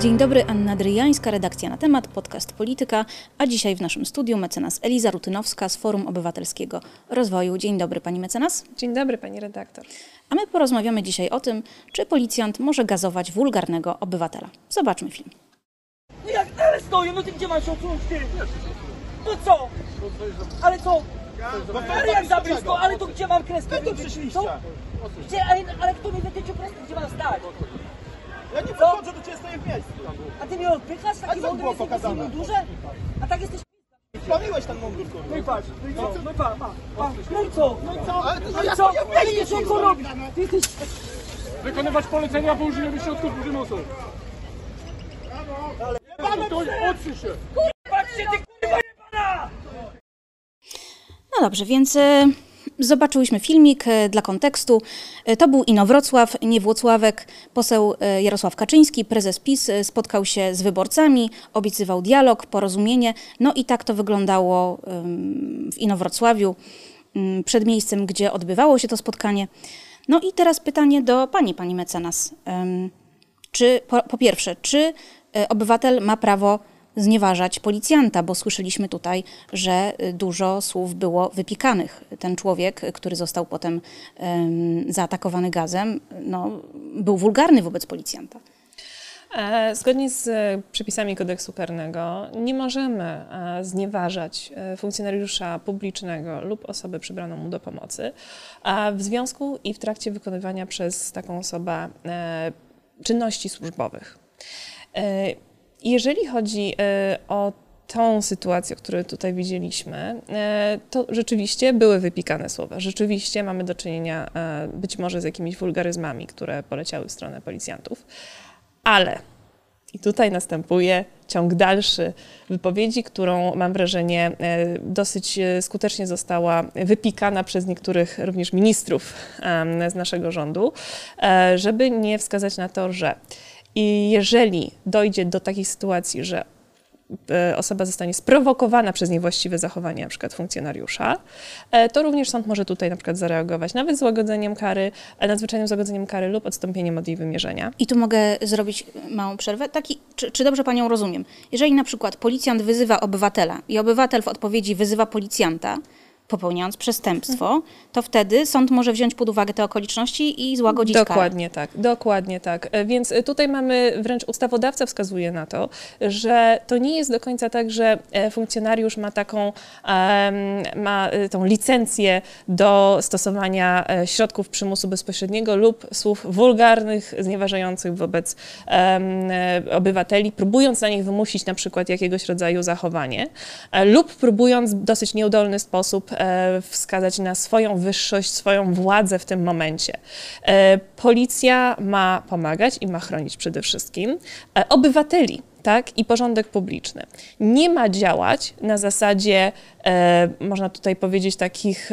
Dzień dobry, Anna Dryjańska, redakcja na temat, podcast Polityka, a dzisiaj w naszym studiu mecenas Eliza Rutynowska z Forum Obywatelskiego Rozwoju. Dzień dobry, pani mecenas. Dzień dobry, pani redaktor. A my porozmawiamy dzisiaj o tym, czy policjant może gazować wulgarnego obywatela. Zobaczmy film. No jak, ale stoję, no ty gdzie masz odsunąć ty? No co? Ale co? Ale jak za blisko, ale to gdzie mam kreskę? tu przyszliście? Co? Gdzie, ale, ale kto mi wytyczył kreskę, gdzie mam stać? Ja nie podchodzę do ciebie, stoję w miejscu. A ty mnie odpychasz? Taki A co mądry było jesteś w pokazane? mundurze? A tak jesteś... Sprawiłeś ten mundur, No kurwa. i patrz, no i co? No i pa, pa, pa. No i co? No i co? Ale No i ja- co? ja- Ja nie wiem, co robisz. Ty jesteś... Wykonywać polecenia po użyciu środków przymusu. To odsuń się. Patrzcie, ty kurwa jebana! No dobrze, więc e, zobaczyłyśmy filmik e, dla kontekstu. E, to był Inowrocław, nie Włocławek. Poseł e, Jarosław Kaczyński, prezes PiS, spotkał się z wyborcami, obiecywał dialog, porozumienie. No i tak to wyglądało w Inowrocławiu, m, przed miejscem, gdzie odbywało się to spotkanie. No i teraz pytanie do pani, pani mecenas. Czy, po, po pierwsze, czy obywatel ma prawo znieważać policjanta, bo słyszeliśmy tutaj, że e, dużo słów było wypikanych. Ten człowiek, e, który został potem em, zaatakowany gazem, no, był wulgarny wobec policjanta. E, Zgodnie z e, przepisami kodeksu karnego nie możemy e, znieważać funkcjonariusza publicznego lub osoby przybraną mu do pomocy w związku i w trakcie wykonywania przez taką osobę czynności służbowych. Jeżeli chodzi e, o tą sytuację, którą tutaj widzieliśmy, e, to rzeczywiście były wypikane słowa. Rzeczywiście mamy do czynienia e, być może z jakimiś wulgaryzmami, które poleciały w stronę policjantów. Ale i tutaj następuje ciąg dalszy wypowiedzi, którą mam wrażenie dosyć skutecznie została wypikana przez niektórych również ministrów z naszego rządu, e, żeby nie wskazać na to, że i jeżeli dojdzie do takiej sytuacji, że e, osoba zostanie sprowokowana przez niewłaściwe zachowanie przykład funkcjonariusza, e, to również sąd może tutaj przykład zareagować nawet złagodzeniem kary, e, nadzwyczajnym złagodzeniem kary lub odstąpieniem od jej wymierzenia. I tu mogę zrobić małą przerwę. Taki, czy, czy dobrze panią rozumiem? Jeżeli na przykład policjant wyzywa obywatela i obywatel w odpowiedzi wyzywa policjanta, popełniając przestępstwo, to wtedy sąd może wziąć pod uwagę te okoliczności i złagodzić karę. Dokładnie tak, dokładnie tak. E, Więc tutaj mamy, wręcz ustawodawca wskazuje na to, że to nie jest do końca tak, że e, funkcjonariusz ma taką, ma e, tą licencję do stosowania środków przymusu bezpośredniego lub słów wulgarnych, znieważających wobec obywateli, próbując na nich wymusić na przykład jakiegoś rodzaju zachowanie lub próbując w dosyć nieudolny sposób wskazać na swoją wyższość, swoją władzę w tym momencie. E, Policja ma pomagać i ma chronić przede wszystkim e, obywateli. Tak, i porządek publiczny. Nie ma działać na zasadzie, e, można tutaj powiedzieć, takich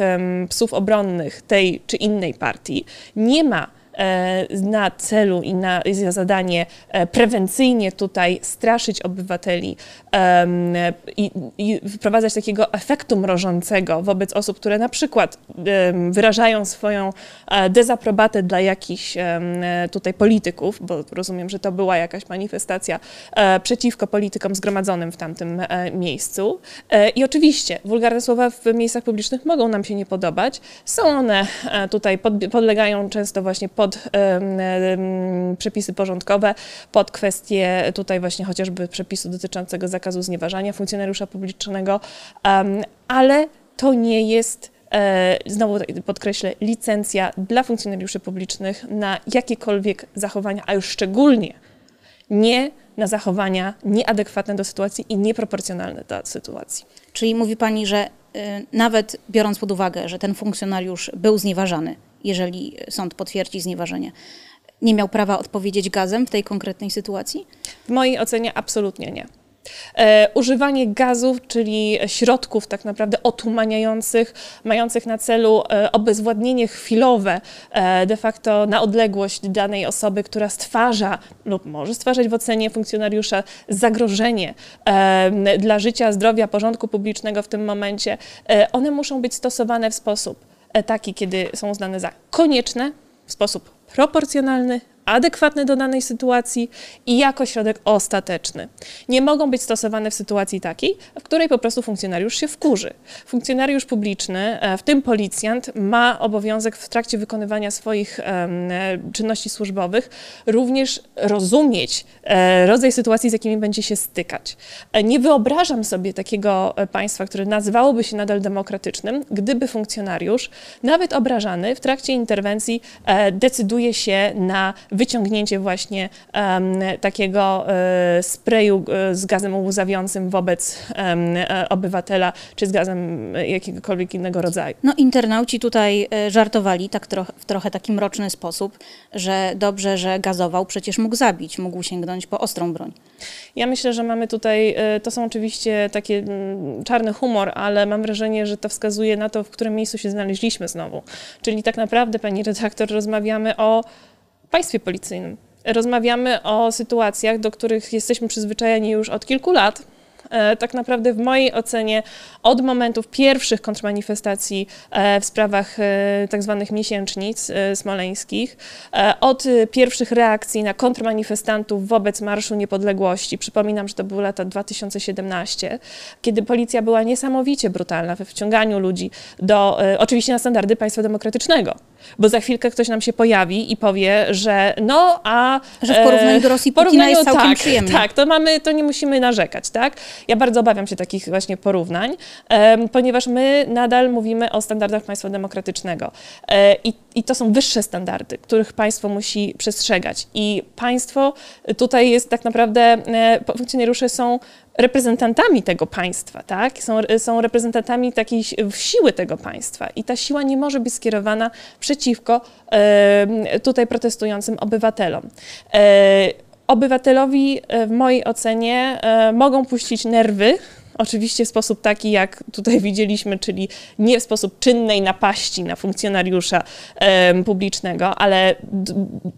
psów obronnych tej czy innej partii. Nie ma e, na celu i na zadanie e, prewencyjnie tutaj straszyć obywateli i, i wprowadzać takiego efektu mrożącego wobec osób, które na przykład wyrażają swoją e, dezaprobatę dla jakichś e, tutaj polityków, bo rozumiem, że to była jakaś manifestacja e, przeciwko politykom zgromadzonym w tamtym e, miejscu. E, I oczywiście wulgarne słowa w miejscach publicznych mogą nam się nie podobać. Są one e, tutaj, pod, podlegają często właśnie pod em, przepisy porządkowe, pod kwestie tutaj właśnie chociażby przepisu dotyczącego zakazu znieważania funkcjonariusza publicznego, ale to nie jest e, znowu podkreślę, licencja dla funkcjonariuszy publicznych na jakiekolwiek zachowania, a już szczególnie nie na zachowania nieadekwatne do sytuacji i nieproporcjonalne do sytuacji. Czyli mówi pani, że y, nawet biorąc pod uwagę, że ten funkcjonariusz był znieważany, jeżeli sąd potwierdzi znieważenie, nie miał prawa odpowiedzieć gazem w tej konkretnej sytuacji? W mojej ocenie absolutnie nie. E, używanie gazów, czyli środków tak naprawdę otumaniających, mających na celu e, obezwładnienie chwilowe e, de facto na odległość danej osoby, która stwarza lub może stwarzać w ocenie funkcjonariusza zagrożenie dla życia, zdrowia, porządku publicznego w tym momencie, e, one muszą być stosowane w sposób e, taki, kiedy są uznane za konieczne, w sposób proporcjonalny, adekwatne do danej sytuacji i jako środek ostateczny. Nie mogą być stosowane w sytuacji takiej, w której po prostu funkcjonariusz się wkurzy. Funkcjonariusz publiczny, e, w tym policjant, ma obowiązek w trakcie wykonywania swoich e, czynności służbowych również rozumieć e, rodzaj sytuacji, z jakimi będzie się stykać. Nie wyobrażam sobie takiego państwa, które nazywałoby się nadal demokratycznym, gdyby funkcjonariusz, nawet obrażany, w trakcie interwencji decyduje się na wyciągnięcie właśnie takiego e, sprayu e, z gazem łzawiącym wobec e, obywatela, czy z gazem jakiegokolwiek innego rodzaju. No, internauci tutaj żartowali tak w trochę taki mroczny sposób, że dobrze, że gazował, przecież mógł zabić, mógł sięgnąć po ostrą broń. Ja myślę, że mamy tutaj, to są oczywiście takie czarny humor, ale mam wrażenie, że to wskazuje na to, w którym miejscu się znaleźliśmy znowu. Czyli tak naprawdę, pani redaktor, rozmawiamy o państwie policyjnym. Rozmawiamy o sytuacjach, do których jesteśmy przyzwyczajeni już od kilku lat. E, Tak naprawdę w mojej ocenie od momentów pierwszych kontrmanifestacji e, w sprawach e, tak zwanych miesięcznic smoleńskich, od pierwszych reakcji na kontrmanifestantów wobec Marszu Niepodległości, przypominam, że to były lata 2017, kiedy policja była niesamowicie brutalna we wciąganiu ludzi do, oczywiście na standardy państwa demokratycznego, bo za chwilkę ktoś nam się pojawi i powie, że no, a... Że w porównaniu do Rosji Putina jest całkiem tak. Tak, to mamy, to nie musimy narzekać, tak? Ja bardzo obawiam się takich właśnie porównań, ponieważ my nadal mówimy o standardach państwa demokratycznego e, i, i to są wyższe standardy, których państwo musi przestrzegać i państwo tutaj jest tak naprawdę, e, funkcjonariusze są reprezentantami tego państwa, tak? Są, są reprezentantami takiej si- siły tego państwa i ta siła nie może być skierowana przeciwko tutaj protestującym obywatelom. E, obywatelowi e, w mojej ocenie e, mogą puścić nerwy, oczywiście w sposób taki, jak tutaj widzieliśmy, czyli nie w sposób czynnej napaści na funkcjonariusza em, publicznego, ale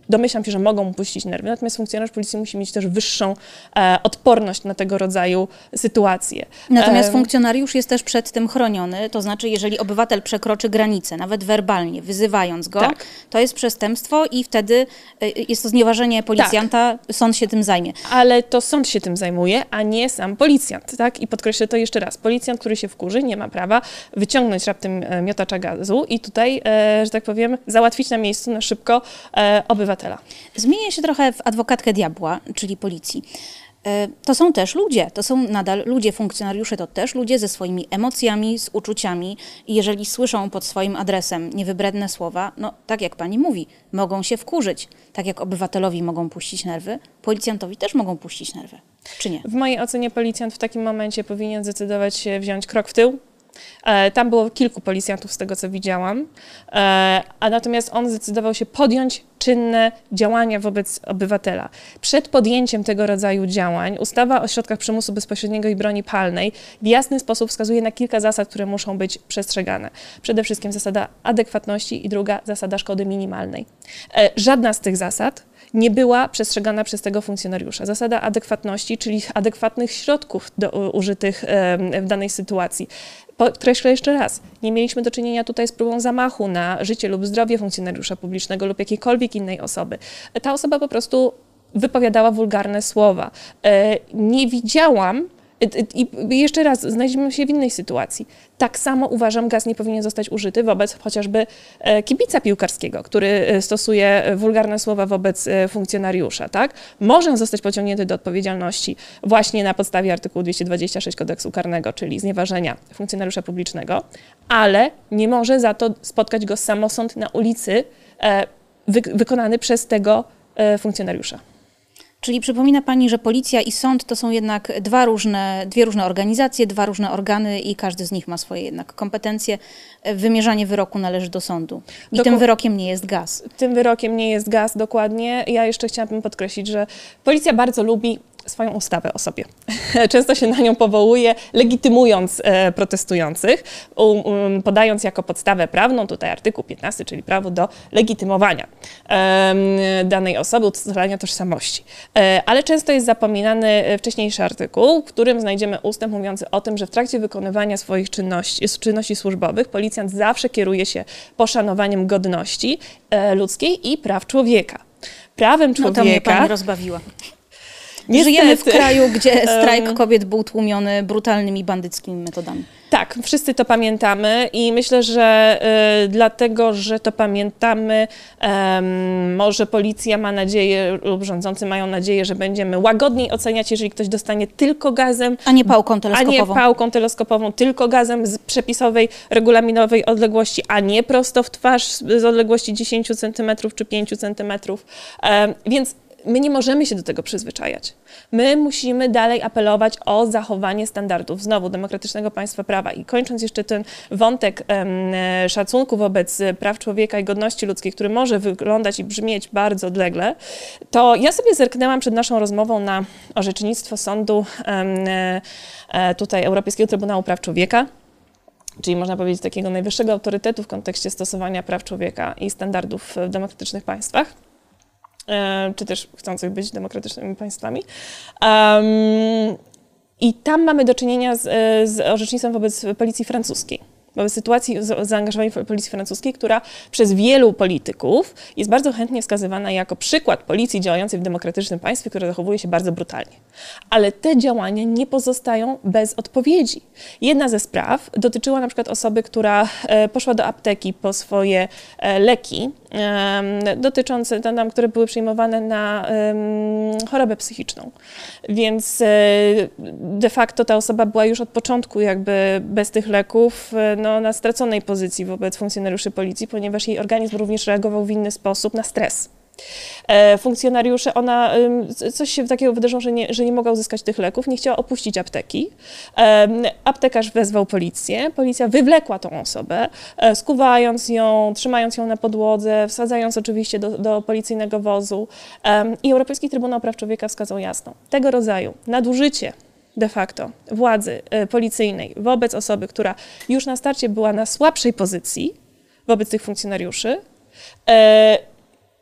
domyślam się, że mogą mu puścić nerwy. Natomiast funkcjonariusz policji musi mieć też wyższą e, odporność na tego rodzaju sytuacje. Natomiast Em, funkcjonariusz jest też przed tym chroniony, to znaczy jeżeli obywatel przekroczy granicę, nawet werbalnie, wyzywając go, Tak. to jest przestępstwo i wtedy y, jest to znieważenie policjanta, sąd się tym zajmie. ale to sąd się tym zajmuje, a nie sam policjant, tak? I podkreślę to jeszcze raz. Policjant, który się wkurzy, nie ma prawa wyciągnąć raptem e, miotacza gazu i tutaj, e, że tak powiem, załatwić na miejscu na szybko e, obywatela. Zmienię się trochę w adwokatkę diabła, czyli policji. E, To są też ludzie, to są nadal ludzie, funkcjonariusze to też ludzie ze swoimi emocjami, z uczuciami i jeżeli słyszą pod swoim adresem niewybredne słowa, no tak jak pani mówi, mogą się wkurzyć. Tak jak obywatelowi mogą puścić nerwy, policjantowi też mogą puścić nerwy. Czy nie? W mojej ocenie policjant w takim momencie powinien zdecydować się wziąć krok w tył. E, Tam było kilku policjantów z tego, co widziałam, E, a natomiast on zdecydował się podjąć czynne działania wobec obywatela. Przed podjęciem tego rodzaju działań ustawa o środkach przymusu bezpośredniego i broni palnej w jasny sposób wskazuje na kilka zasad, które muszą być przestrzegane. Przede wszystkim zasada adekwatności i druga zasada szkody minimalnej. E, Żadna z tych zasad nie była przestrzegana przez tego funkcjonariusza. Zasada adekwatności, czyli adekwatnych środków do, użytych w danej sytuacji. Podkreślę jeszcze raz, nie mieliśmy do czynienia tutaj z próbą zamachu na życie lub zdrowie funkcjonariusza publicznego lub jakiejkolwiek innej osoby. Ta osoba po prostu wypowiadała wulgarne słowa. E, Nie widziałam, i i jeszcze raz, znajdziemy się w innej sytuacji. Tak samo uważam, gaz nie powinien zostać użyty wobec chociażby e, kibica piłkarskiego, który e, stosuje wulgarne słowa wobec e, funkcjonariusza. Tak? Może zostać pociągnięty do odpowiedzialności właśnie na podstawie artykułu 226 kodeksu karnego, czyli znieważenia funkcjonariusza publicznego, ale nie może za to spotkać go samosąd na ulicy e, wy, wykonany przez tego e, funkcjonariusza. Czyli przypomina Pani, że policja i sąd to są jednak dwa różne, dwie różne organizacje, dwa różne organy i każdy z nich ma swoje jednak kompetencje. Wymierzanie wyroku należy do sądu. I Doku- tym wyrokiem nie jest gaz. Tym wyrokiem nie jest gaz dokładnie. Ja jeszcze chciałabym podkreślić, że policja bardzo lubi swoją ustawę o sobie. Często się na nią powołuje, legitymując e, protestujących, um, um, podając jako podstawę prawną tutaj artykuł 15, czyli prawo do legitymowania em, danej osoby, ustalania tożsamości. E, ale często jest zapominany e, wcześniejszy artykuł, w którym znajdziemy ustęp mówiący o tym, że w trakcie wykonywania swoich czynności, czynności służbowych policjant zawsze kieruje się poszanowaniem godności e, ludzkiej i praw człowieka. prawem No to mnie człowieka. pani rozbawiła. Niestety. Żyjemy w kraju, gdzie strajk kobiet był tłumiony brutalnymi bandyckimi metodami. Tak, wszyscy to pamiętamy i myślę, że y, dlatego, że to pamiętamy, em, może policja ma nadzieję lub rządzący mają nadzieję, że będziemy łagodniej oceniać, jeżeli ktoś dostanie tylko gazem, A nie pałką a nie teleskopową. pałką teleskopową, tylko gazem z przepisowej, regulaminowej odległości, a nie prosto w twarz z odległości 10 cm czy 5 cm. Em, Więc my nie możemy się do tego przyzwyczajać. My musimy dalej apelować o zachowanie standardów, znowu, demokratycznego państwa prawa. I kończąc jeszcze ten wątek em, e, szacunku wobec e, praw człowieka i godności ludzkiej, który może wyglądać i brzmieć bardzo odlegle, to ja sobie zerknęłam przed naszą rozmową na orzecznictwo sądu em, e, e, tutaj Europejskiego Trybunału Praw Człowieka czyli można powiedzieć takiego najwyższego autorytetu w kontekście stosowania praw człowieka i standardów w demokratycznych państwach, czy też chcących być demokratycznymi państwami. I tam mamy do czynienia z, e, z orzecznictwem wobec policji francuskiej. Wobec sytuacji zaangażowania policji francuskiej, która przez wielu polityków jest bardzo chętnie wskazywana jako przykład policji działającej w demokratycznym państwie, które zachowuje się bardzo brutalnie. Ale te działania nie pozostają bez odpowiedzi. Jedna ze spraw dotyczyła na przykład osoby, która e, poszła do apteki po swoje e, leki dotyczące, tam, które były przyjmowane na chorobę psychiczną. Więc e, de facto ta osoba była już od początku jakby bez tych leków e, no, na straconej pozycji wobec funkcjonariuszy policji, ponieważ jej organizm również reagował w inny sposób na stres. E, Funkcjonariusze, ona, coś się takiego wydarzyło, że nie, że nie mogła uzyskać tych leków, nie chciała opuścić apteki. Aptekarz wezwał policję, policja wywlekła tą osobę, e, skuwając ją, trzymając ją na podłodze, wsadzając oczywiście do, do policyjnego wozu. I Europejski Trybunał Praw Człowieka wskazał jasno, tego rodzaju nadużycie de facto władzy e, policyjnej wobec osoby, która już na starcie była na słabszej pozycji wobec tych funkcjonariuszy,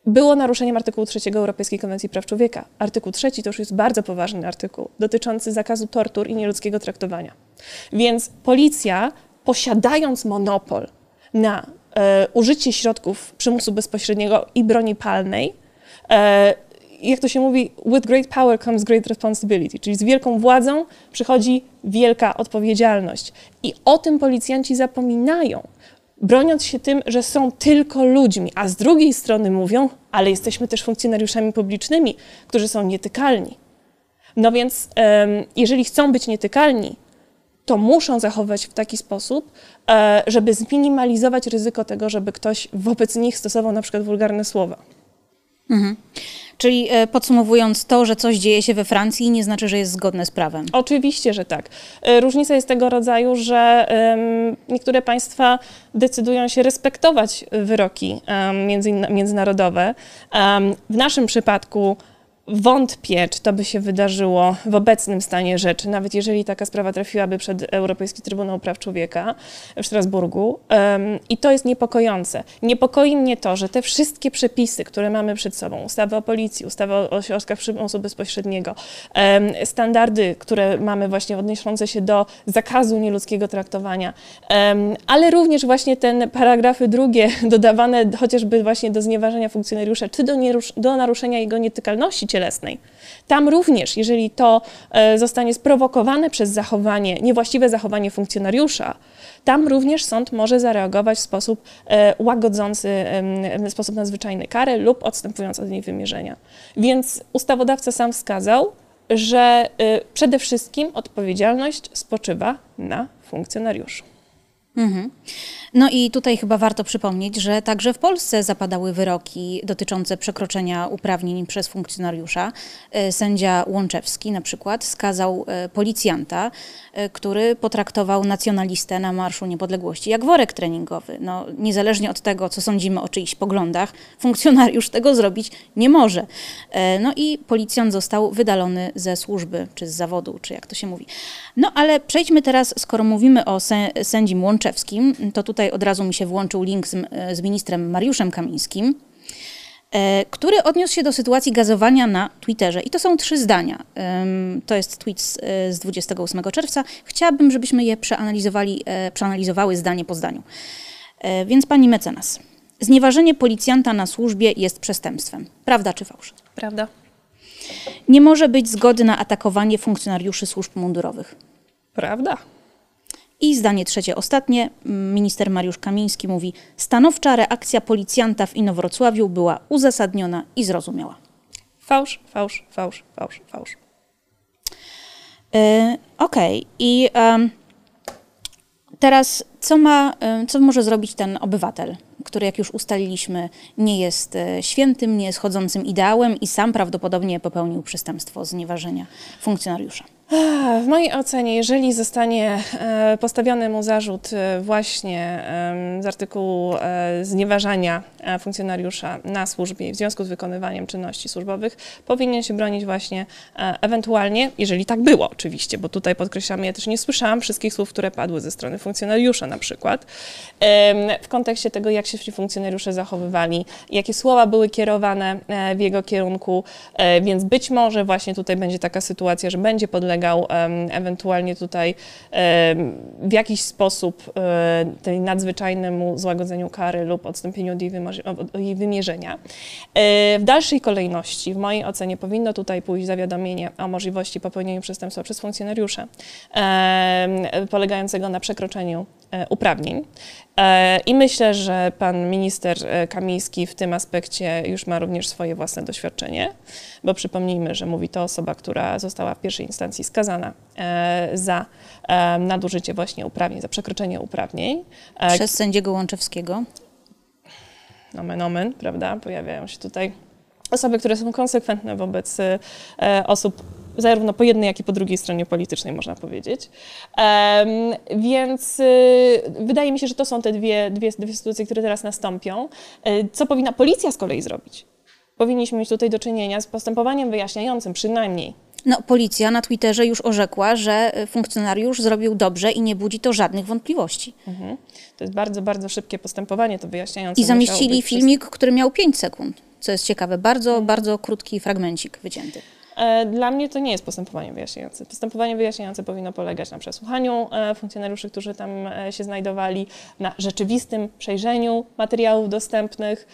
było naruszeniem artykułu 3 Europejskiej Konwencji Praw Człowieka. Artykuł 3 to już jest bardzo poważny artykuł dotyczący zakazu tortur i nieludzkiego traktowania. Więc policja, posiadając monopol na e, użycie środków przymusu bezpośredniego i broni palnej, e, jak to się mówi, with great power comes great responsibility, czyli z wielką władzą przychodzi wielka odpowiedzialność. I o tym policjanci zapominają, broniąc się tym, że są tylko ludźmi, a z drugiej strony mówią, ale jesteśmy też funkcjonariuszami publicznymi, którzy są nietykalni. No więc, jeżeli chcą być nietykalni, to muszą zachować w taki sposób, e, żeby zminimalizować ryzyko tego, żeby ktoś wobec nich stosował na przykład wulgarne słowa. Czyli e, podsumowując, to, że coś dzieje się we Francji, nie znaczy, że jest zgodne z prawem. Oczywiście, że tak. E, Różnica jest tego rodzaju, że niektóre państwa decydują się respektować wyroki międzynarodowe. W naszym przypadku wątpię, czy to by się wydarzyło w obecnym stanie rzeczy, nawet jeżeli taka sprawa trafiłaby przed Europejski Trybunał Praw Człowieka w Strasburgu. I to jest niepokojące. Niepokoi mnie to, że te wszystkie przepisy, które mamy przed sobą, ustawy o policji, ustawy o ośrodkach przymusu bezpośredniego, standardy, które mamy właśnie odnoszące się do zakazu nieludzkiego traktowania, ale również właśnie te paragrafy drugie dodawane chociażby właśnie do znieważenia funkcjonariusza, czy do, do naruszenia jego nietykalności cielesnej. Tam również, jeżeli to e, zostanie sprowokowane przez zachowanie, niewłaściwe zachowanie funkcjonariusza, tam również sąd może zareagować w sposób e, łagodzący, w sposób nadzwyczajny karę lub odstępując od niej wymierzenia. Więc ustawodawca sam wskazał, że e, przede wszystkim odpowiedzialność spoczywa na funkcjonariuszu. No i tutaj chyba warto przypomnieć, że także w Polsce zapadały wyroki dotyczące przekroczenia uprawnień przez funkcjonariusza. E, Sędzia Łączewski na przykład skazał e, policjanta, który potraktował nacjonalistę na Marszu Niepodległości jak worek treningowy. No, niezależnie od tego, co sądzimy o czyichś poglądach, funkcjonariusz tego zrobić nie może. E, No i policjant został wydalony ze służby, czy z zawodu, czy jak to się mówi. No ale przejdźmy teraz, skoro mówimy o sę- sędzim Łączewskim, to tutaj od razu mi się włączył link z, m- z ministrem Mariuszem Kamińskim, e, który odniósł się do sytuacji gazowania na Twitterze. I to są trzy zdania. To jest tweet z, e, z 28 czerwca. Chciałabym, żebyśmy je przeanalizowali, e, przeanalizowały zdanie po zdaniu. E, Więc pani mecenas. Znieważenie policjanta na służbie jest przestępstwem. Prawda czy fałsz? Prawda? Nie może być zgody na atakowanie funkcjonariuszy służb mundurowych. Prawda? I zdanie trzecie, ostatnie. Minister Mariusz Kamiński mówi: Stanowcza reakcja policjanta w Inowrocławiu była uzasadniona i zrozumiała. Fałsz, fałsz, fałsz, fałsz, fałsz. E, Okej, i em, teraz co ma, em, co może zrobić ten obywatel, który, jak już ustaliliśmy, nie jest e, świętym, nie jest chodzącym ideałem i sam prawdopodobnie popełnił przestępstwo znieważenia funkcjonariusza? W mojej ocenie, jeżeli zostanie e, postawiony mu zarzut e, właśnie z artykułu e, znieważania funkcjonariusza na służbie w związku z wykonywaniem czynności służbowych, powinien się bronić właśnie ewentualnie, jeżeli tak było oczywiście, bo tutaj podkreślamy, ja też nie słyszałam wszystkich słów, które padły ze strony funkcjonariusza na przykład, w kontekście tego, jak się ci funkcjonariusze zachowywali, jakie słowa były kierowane w jego kierunku, więc być może właśnie tutaj będzie taka sytuacja, że będzie podlegał em, ewentualnie tutaj w jakiś sposób e, tej nadzwyczajnemu złagodzeniu kary lub odstąpieniu od jej, wymierzenia. E, W dalszej kolejności, w mojej ocenie, powinno tutaj pójść zawiadomienie o możliwości popełnienia przestępstwa przez funkcjonariusza polegającego na przekroczeniu e, uprawnień. E, I myślę, że pan minister e, Kamiński w tym aspekcie już ma również swoje własne doświadczenie, bo przypomnijmy, że mówi to osoba, która została w pierwszej instancji skazana e, za nadużycie właśnie uprawnień, za przekroczenie uprawnień. Przez sędziego Łączewskiego. nomen omen, prawda? Pojawiają się tutaj osoby, które są konsekwentne wobec e, osób zarówno po jednej, jak i po drugiej stronie politycznej, można powiedzieć. Em, więc y, wydaje mi się, że to są te dwie, dwie, dwie sytuacje, które teraz nastąpią. E, co powinna policja z kolei zrobić? Powinniśmy mieć tutaj do czynienia z postępowaniem wyjaśniającym przynajmniej. No, policja na Twitterze już orzekła, że funkcjonariusz zrobił dobrze i nie budzi to żadnych wątpliwości. Mhm. To jest bardzo, bardzo szybkie postępowanie, to wyjaśniające. I zamieścili być przez- filmik, który miał 5 sekund, co jest ciekawe. Bardzo, bardzo krótki fragmencik wycięty. E, Dla mnie to nie jest postępowanie wyjaśniające. Postępowanie wyjaśniające powinno polegać na przesłuchaniu e, funkcjonariuszy, którzy tam e, się znajdowali, na rzeczywistym przejrzeniu materiałów dostępnych,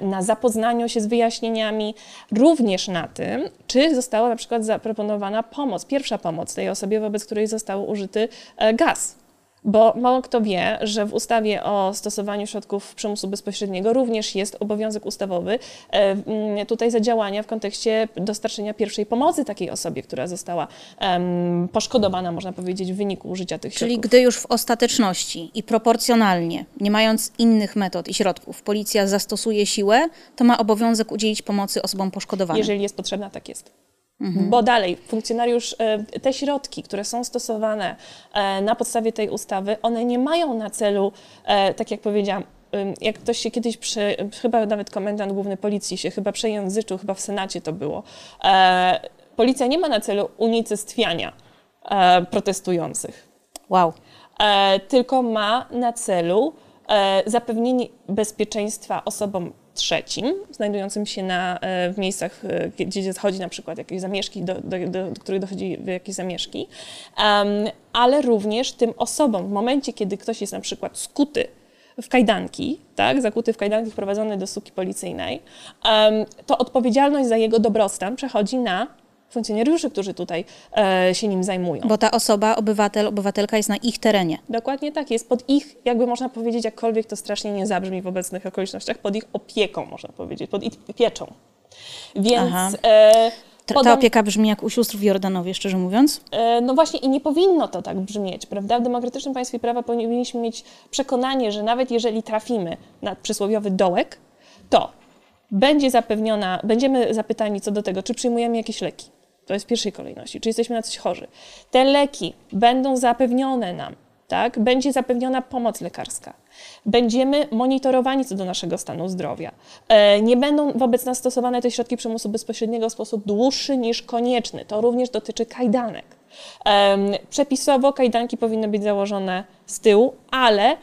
na zapoznaniu się z wyjaśnieniami, również na tym, czy została na przykład zaproponowana pomoc, pierwsza pomoc tej osobie, wobec której został użyty gaz. Bo mało kto wie, że w ustawie o stosowaniu środków przymusu bezpośredniego również jest obowiązek ustawowy e, tutaj za działania w kontekście dostarczenia pierwszej pomocy takiej osobie, która została poszkodowana, można powiedzieć, w wyniku użycia tych Czyli środków. gdy już w ostateczności i proporcjonalnie, nie mając innych metod i środków, policja zastosuje siłę, to ma obowiązek udzielić pomocy osobom poszkodowanym. Jeżeli jest potrzebna, tak jest. Bo dalej, funkcjonariusz, e, te środki, które są stosowane e, na podstawie tej ustawy, one nie mają na celu, e, tak jak powiedziałam, jak ktoś się kiedyś, przy, chyba nawet komendant główny policji się chyba przejęzyczył, chyba w Senacie to było, policja nie ma na celu unicestwiania protestujących. Wow. tylko ma na celu zapewnienie bezpieczeństwa osobom trzecim, znajdującym się na, e, w miejscach, e, gdzie dochodzi na przykład jakieś zamieszki, do, do, do, do których dochodzi jakieś zamieszki, Em, ale również tym osobom w momencie, kiedy ktoś jest na przykład skuty w kajdanki, tak, zakuty w kajdanki wprowadzony do suki policyjnej, em, to odpowiedzialność za jego dobrostan przechodzi na funkcjonariuszy, którzy tutaj e, się nim zajmują. Bo ta osoba, obywatel, obywatelka jest na ich terenie. Dokładnie tak, jest pod ich, jakby można powiedzieć, jakkolwiek to strasznie nie zabrzmi w obecnych okolicznościach, pod ich opieką, można powiedzieć, pod ich pieczą. Więc e, Ta, podam- ta opieka brzmi jak u sióstr w Jordanowie, szczerze mówiąc. E, No właśnie i nie powinno to tak brzmieć, prawda? W demokratycznym państwie prawa powinniśmy mieć przekonanie, że nawet jeżeli trafimy na przysłowiowy dołek, to będzie zapewniona, będziemy zapytani co do tego, czy przyjmujemy jakieś leki. To jest w pierwszej kolejności, czy jesteśmy na coś chorzy. Te leki będą zapewnione nam, tak? Będzie zapewniona pomoc lekarska. Będziemy monitorowani co do naszego stanu zdrowia. E, Nie będą wobec nas stosowane te środki przymusu bezpośredniego w sposób dłuższy niż konieczny. To również dotyczy kajdanek. Em, Przepisowo kajdanki powinny być założone z tyłu, ale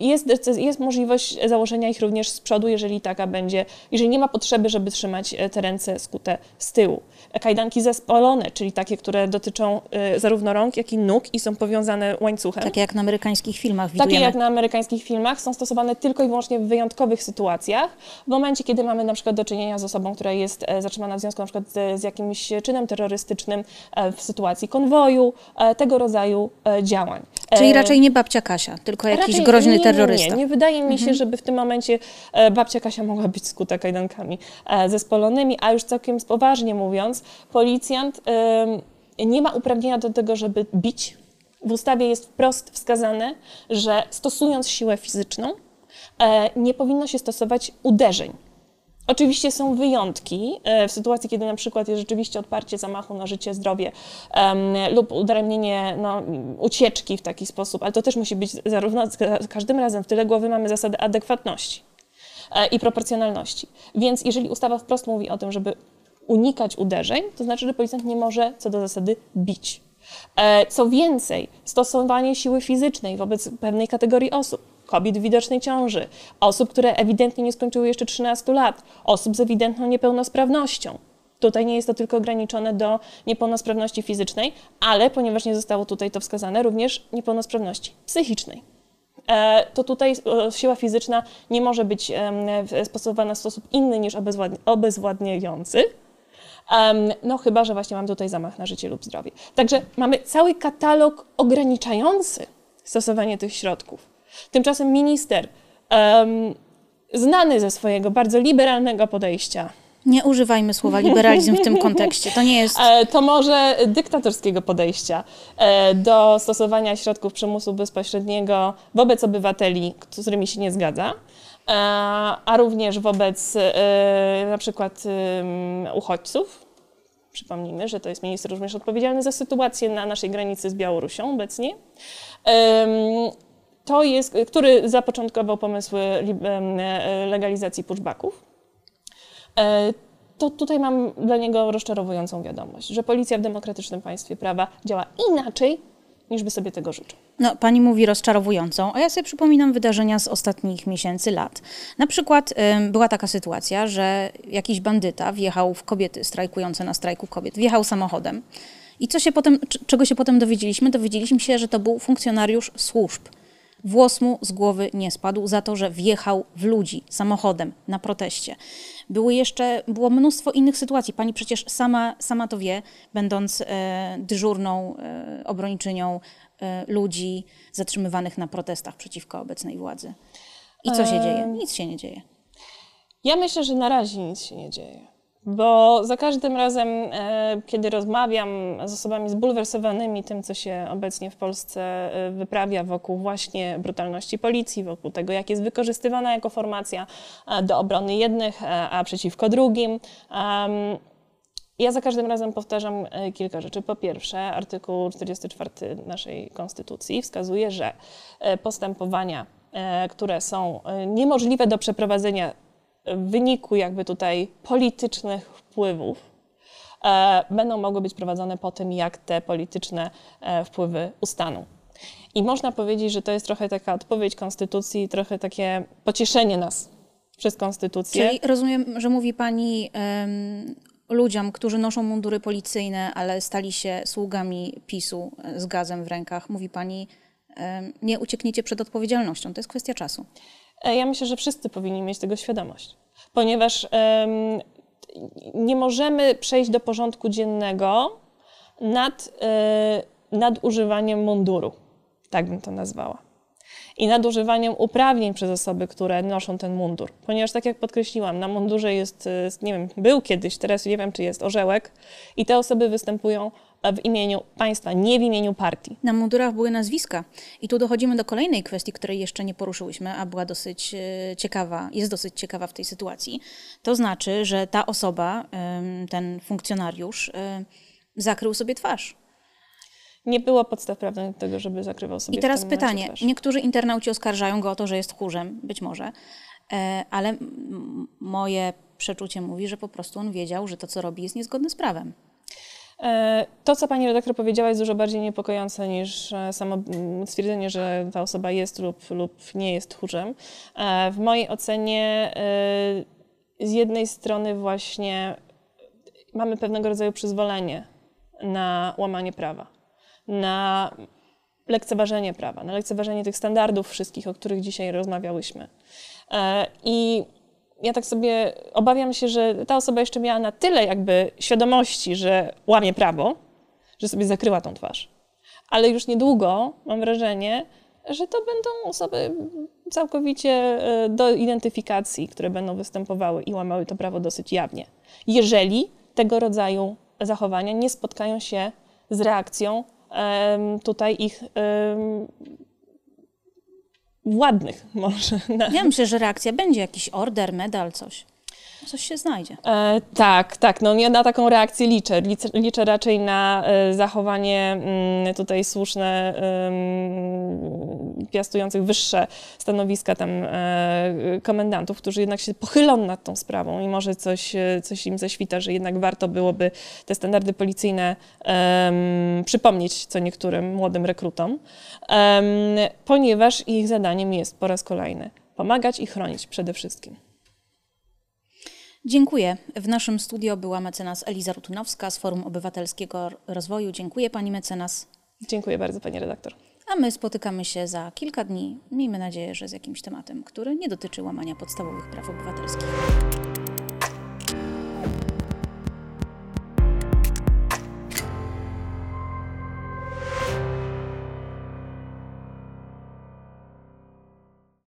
jest, jest możliwość założenia ich również z przodu, jeżeli taka będzie, jeżeli nie ma potrzeby, żeby trzymać e, te ręce skute z tyłu. Kajdanki zespolone, czyli takie, które dotyczą e, zarówno rąk, jak i nóg i są powiązane łańcuchem. Takie jak na amerykańskich filmach Takie widujemy. jak na amerykańskich filmach są stosowane tylko i wyłącznie w wyjątkowych sytuacjach. W momencie, kiedy mamy na przykład do czynienia z osobą, która jest e, zatrzymana w związku na przykład z, z jakimś czynem terrorystycznym e, w sytuacji konwoju, e, tego rodzaju działań. Czyli raczej nie babcia Kasia, tylko jakiś raczej groźny nie, nie, terrorysta. Nie, nie wydaje mi się, żeby w tym momencie babcia Kasia mogła być skuta kajdankami zespolonymi, a już całkiem poważnie mówiąc, policjant nie ma uprawnienia do tego, żeby bić. W ustawie jest wprost wskazane, że stosując siłę fizyczną, e, nie powinno się stosować uderzeń. Oczywiście są wyjątki e, w sytuacji, kiedy na przykład jest rzeczywiście odparcie zamachu na życie, zdrowie em, lub udaremnienie no, ucieczki w taki sposób, ale to też musi być zarówno za każdym razem w tyle głowy mamy zasadę adekwatności e, i proporcjonalności. Więc jeżeli ustawa wprost mówi o tym, żeby unikać uderzeń, to znaczy, że policjant nie może co do zasady bić. E, Co więcej, stosowanie siły fizycznej wobec pewnej kategorii osób, kobiet w widocznej ciąży, osób, które ewidentnie nie skończyły jeszcze 13 lat, osób z ewidentną niepełnosprawnością. Tutaj nie jest to tylko ograniczone do niepełnosprawności fizycznej, ale ponieważ nie zostało tutaj to wskazane, również niepełnosprawności psychicznej. E, to tutaj e, siła fizyczna nie może być stosowana w sposób inny niż obezwładni- obezwładniający. No chyba, że właśnie mam tutaj zamach na życie lub zdrowie. Także mamy cały katalog ograniczający stosowanie tych środków. Tymczasem minister, em, znany ze swojego bardzo liberalnego podejścia, Nie używajmy słowa liberalizm w tym kontekście. To nie jest. e, to może dyktatorskiego podejścia e, do stosowania środków przymusu bezpośredniego wobec obywateli, z którymi się nie zgadza, a również wobec e, na przykład uchodźców. Przypomnijmy, że to jest minister również odpowiedzialny za sytuację na naszej granicy z Białorusią obecnie. To jest, który zapoczątkował pomysły e, legalizacji pushbacków. E, to tutaj mam dla niego rozczarowującą wiadomość, że policja w demokratycznym państwie prawa działa inaczej, niż by sobie tego życzył. No, pani mówi rozczarowującą, a ja sobie przypominam wydarzenia z ostatnich miesięcy, lat. Na przykład ym, była taka sytuacja, że jakiś bandyta wjechał w kobiety strajkujące na strajku kobiet, wjechał samochodem. I co się potem, czego się potem dowiedzieliśmy? Dowiedzieliśmy się, że to był funkcjonariusz służb. Włos mu z głowy nie spadł za to, że wjechał w ludzi samochodem na proteście. Były jeszcze, było mnóstwo innych sytuacji. Pani przecież sama, sama to wie, będąc e, dyżurną e, obrończynią e, ludzi zatrzymywanych na protestach przeciwko obecnej władzy. I co się dzieje? Nic się nie dzieje. Ja myślę, że na razie nic się nie dzieje. Bo za każdym razem, e, kiedy rozmawiam z osobami zbulwersowanymi tym, co się obecnie w Polsce e, wyprawia wokół właśnie brutalności policji, wokół tego, jak jest wykorzystywana jako formacja e, do obrony jednych, a przeciwko drugim, ja za każdym razem powtarzam kilka rzeczy. Po pierwsze, artykuł 44 naszej Konstytucji wskazuje, że postępowania, które są niemożliwe do przeprowadzenia w wyniku jakby tutaj politycznych wpływów, e, będą mogły być prowadzone po tym, jak te polityczne e, wpływy ustaną. I można powiedzieć, że to jest trochę taka odpowiedź Konstytucji, trochę takie pocieszenie nas przez Konstytucję. Czyli rozumiem, że mówi Pani em, ludziom, którzy noszą mundury policyjne, ale stali się sługami PiSu e, z gazem w rękach, mówi Pani, em, nie uciekniecie przed odpowiedzialnością. To jest kwestia czasu. E, Ja myślę, że wszyscy powinni mieć tego świadomość, ponieważ nie możemy przejść do porządku dziennego nad e, nadużywaniem munduru, tak bym to nazwała. I nadużywaniem uprawnień przez osoby, które noszą ten mundur. Ponieważ, tak jak podkreśliłam, na mundurze jest, e, nie wiem, był kiedyś, teraz nie wiem, czy jest orzełek, i te osoby występują w imieniu państwa, nie w imieniu partii. Na mundurach były nazwiska. I tu dochodzimy do kolejnej kwestii, której jeszcze nie poruszyłyśmy, a była dosyć e, ciekawa, jest dosyć ciekawa w tej sytuacji. To znaczy, że ta osoba, ten funkcjonariusz, e, zakrył sobie twarz. Nie było podstaw prawnych do tego, żeby zakrywał sobie I teraz pytanie. Niektórzy internauci oskarżają go o to, że jest tchórzem, być może, e, ale moje przeczucie mówi, że po prostu on wiedział, że to, co robi, jest niezgodne z prawem. E, To, co pani redaktor powiedziała, jest dużo bardziej niepokojące niż e, samo stwierdzenie, że ta osoba jest lub, lub nie jest tchórzem. W mojej ocenie z jednej strony właśnie mamy pewnego rodzaju przyzwolenie na łamanie prawa, na lekceważenie prawa, na lekceważenie tych standardów wszystkich, o których dzisiaj rozmawiałyśmy. E, I ja tak sobie obawiam się, że ta osoba jeszcze miała na tyle jakby świadomości, że łamie prawo, że sobie zakryła tą twarz. Ale już niedługo mam wrażenie, że to będą osoby całkowicie e, do identyfikacji, które będą występowały i łamały to prawo dosyć jawnie. Jeżeli tego rodzaju zachowania nie spotkają się z reakcją tutaj ich em, władnych może. Ja myślę, że reakcja będzie, jakiś order, medal, coś. Coś się znajdzie. E, tak, tak. No nie na taką reakcję liczę. Liczę, liczę raczej na e, zachowanie mm, tutaj słuszne em, piastujących wyższe stanowiska tam e, komendantów, którzy jednak się pochylą nad tą sprawą i może coś, e, coś im zaświta, że jednak warto byłoby te standardy policyjne przypomnieć co niektórym młodym rekrutom, ponieważ ich zadaniem jest po raz kolejny pomagać i chronić przede wszystkim. Dziękuję. W naszym studio była mecenas Eliza Rutunowska z Forum Obywatelskiego Rozwoju. Dziękuję pani mecenas. Dziękuję bardzo, pani redaktor. A my spotykamy się za kilka dni. Miejmy nadzieję, że z jakimś tematem, który nie dotyczy łamania podstawowych praw obywatelskich.